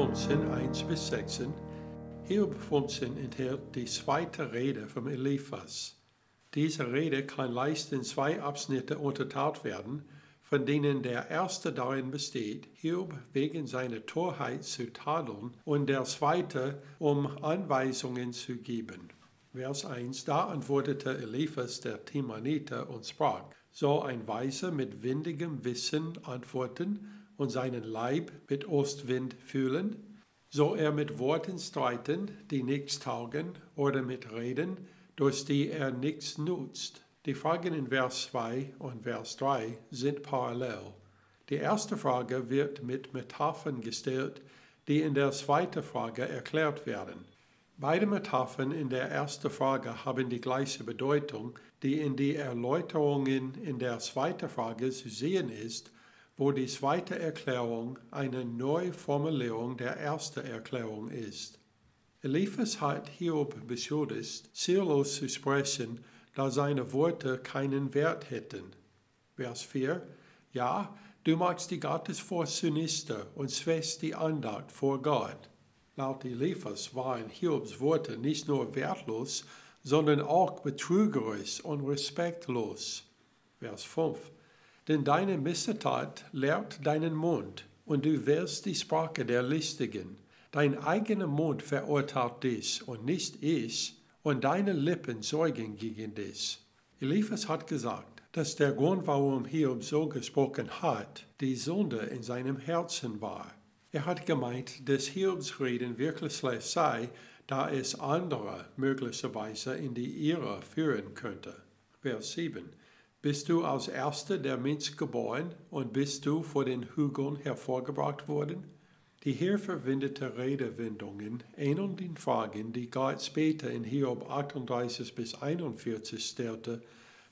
15, 1 bis 16. Hiob 15 enthält die zweite Rede vom Eliphas. Diese Rede kann leicht in zwei Abschnitte unterteilt werden, von denen der erste darin besteht, Hiob wegen seiner Torheit zu tadeln und der zweite, um Anweisungen zu geben. Vers 1, da antwortete Eliphas der Timaniter und sprach, soll ein Weiser mit windigem Wissen antworten und seinen Leib mit Ostwind fühlen? Soll er mit Worten streiten, die nichts taugen, oder mit Reden, durch die er nichts nutzt? Die Fragen in Vers 2 und Vers 3 sind parallel. Die erste Frage wird mit Metaphern gestellt, die in der zweiten Frage erklärt werden. Beide Metaphern in der ersten Frage haben die gleiche Bedeutung, die in die Erläuterungen in der zweiten Frage zu sehen ist, wo die zweite Erklärung eine Neuformulierung der ersten Erklärung ist. Eliphas hat Hiob beschuldigt, ziellos zu sprechen da seine Worte keinen Wert hätten. Vers 4. Ja, du machst die Gottesfurcht zunichte und schwächst die Andacht vor Gott. Laut Eliphas waren Hiobs Worte nicht nur wertlos, sondern auch betrügerisch und respektlos. Vers 5. Denn deine Missetat lehrt deinen Mund, und du wählst die Sprache der Listigen. Dein eigener Mund verurteilt dich, und nicht ich, und deine Lippen zeugen gegen dich. Eliphas hat gesagt, dass der Grund, warum Hiob so gesprochen hat, die Sünde in seinem Herzen war. Er hat gemeint, dass Hiobs Reden wirklich schlecht sei, da es andere möglicherweise in die Irre führen könnte. Vers 7. Bist du als Erster der Mensch geboren und bist du vor den Hügeln hervorgebracht worden? Die hier verwendete Redewendungen ähneln den Fragen, die Gott später in Hiob 38 bis 41 stellte,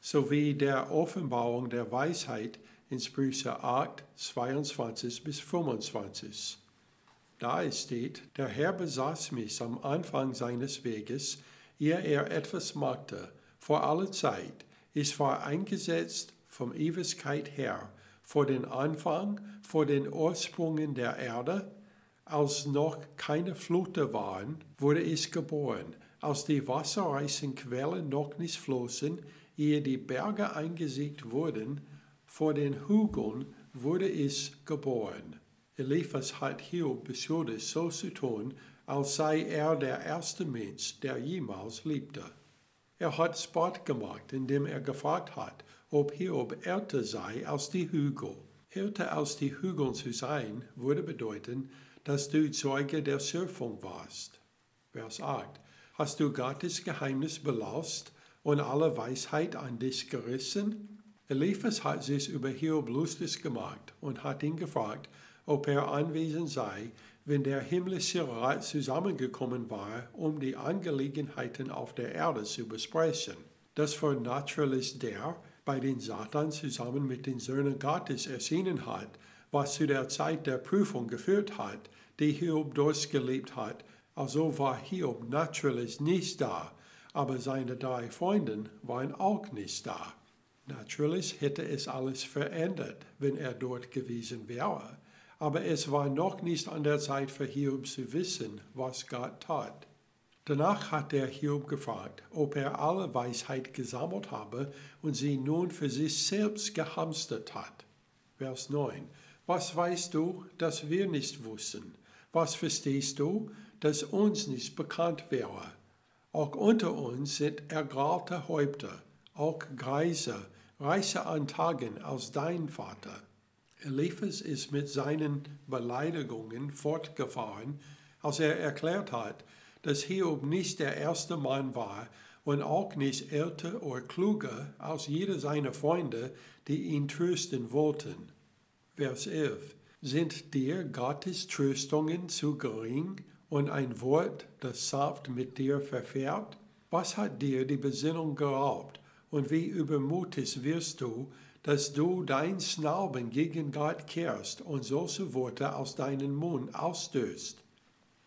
sowie der Offenbarung der Weisheit in Sprüche 8, 22 bis 25. Da es steht, der Herr besaß mich am Anfang seines Weges, ehe er etwas machte, vor aller Zeit. Ich war eingesetzt vom Ewigkeit her, vor den Anfang, vor den Ursprüngen der Erde, als noch keine Flute waren, wurde ich geboren, als die wasserreichen Quellen noch nicht flossen, ehe die Berge eingesiegt wurden, vor den Hügeln wurde ich geboren. Eliphas hat Hiob beschuldigt, so zu tun, als sei er der erste Mensch, der jemals liebte. Er hat Sport gemacht, indem er gefragt hat, ob Hiob älter sei als die Hügel. Älter als die Hügel zu sein, würde bedeuten, dass du Zeuge der Schöpfung warst. Vers 8. Hast du Gottes Geheimnis belost und alle Weisheit an dich gerissen? Eliphas hat sich über Hiob lustig gemacht und hat ihn gefragt, ob er anwesend sei, wenn der himmlische Rat zusammengekommen war, um die Angelegenheiten auf der Erde zu besprechen. Das war natürlich der, bei den Satan zusammen mit den Söhnen Gottes erschienen hat, was zu der Zeit der Prüfung geführt hat, die Hiob durchgelebt hat. Also war Hiob natürlich nicht da, aber seine drei Freunde waren auch nicht da. Natürlich hätte es alles verändert, wenn er dort gewesen wäre, aber es war noch nicht an der Zeit für Hiob zu wissen, was Gott tat. Danach hat der Hiob gefragt, ob er alle Weisheit gesammelt habe und sie nun für sich selbst gehamstert hat. Vers 9. Was weißt du, das wir nicht wussten? Was verstehst du, das uns nicht bekannt wäre? Auch unter uns sind ergraute Häupter, auch Greise, reicher an Tagen als dein Vater. Eliphas ist mit seinen Beleidigungen fortgefahren, als er erklärt hat, dass Hiob nicht der erste Mann war und auch nicht älter oder kluger als jeder seiner Freunde, die ihn trösten wollten. Vers 11. Sind dir Gottes Tröstungen zu gering und ein Wort, das Saft mit dir verfährt? Was hat dir die Besinnung geraubt und wie übermutig wirst du, dass du dein Schnauben gegen Gott kehrst und solche Worte aus deinem Mund ausstößt?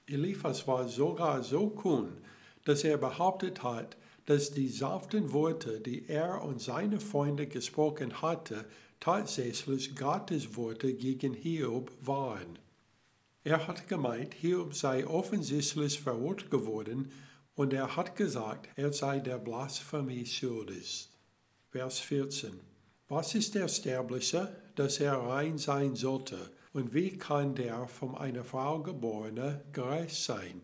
Eliphas war sogar so kühn, dass er behauptet hat, dass die sanften Worte, die er und seine Freunde gesprochen hatte, tatsächlich Gottes Worte gegen Hiob waren. Er hat gemeint, Hiob sei offensichtlich verrückt geworden und er hat gesagt, er sei der Blasphemie schuldig. Vers 14. Was ist der Sterbliche, dass er rein sein sollte? Und wie kann der von einer Frau geborene gerecht sein?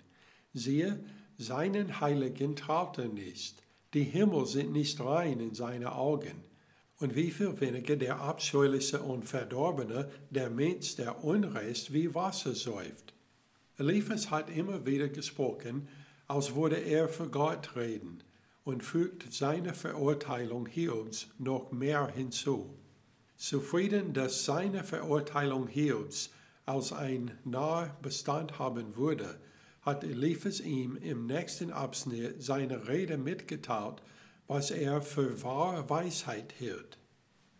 Siehe, seinen Heiligen traut er nicht. Die Himmel sind nicht rein in seine Augen. Und wie viel weniger der abscheuliche und verdorbene, der Mensch, der Unrecht wie Wasser säuft. Eliphas hat immer wieder gesprochen, als würde er für Gott reden und fügt seine Verurteilung Hiobs noch mehr hinzu. Zufrieden, dass seine Verurteilung Hiobs als ein naher Bestand haben würde, hat Eliphas ihm im nächsten Abschnitt seine Rede mitgeteilt, was er für wahre Weisheit hielt.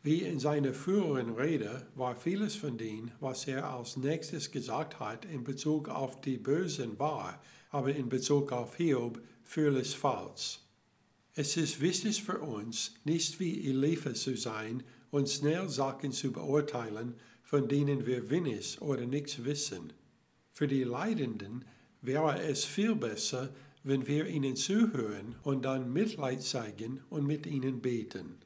Wie in seiner früheren Rede war vieles von dem, was er als nächstes gesagt hat, in Bezug auf die Bösen wahr, aber in Bezug auf Hiob völlig falsch. Es ist wichtig für uns, nicht wie Eliphas zu sein und schnell Sachen zu beurteilen, von denen wir wenig oder nichts wissen. Für die Leidenden wäre es viel besser, wenn wir ihnen zuhören und dann Mitleid zeigen und mit ihnen beten.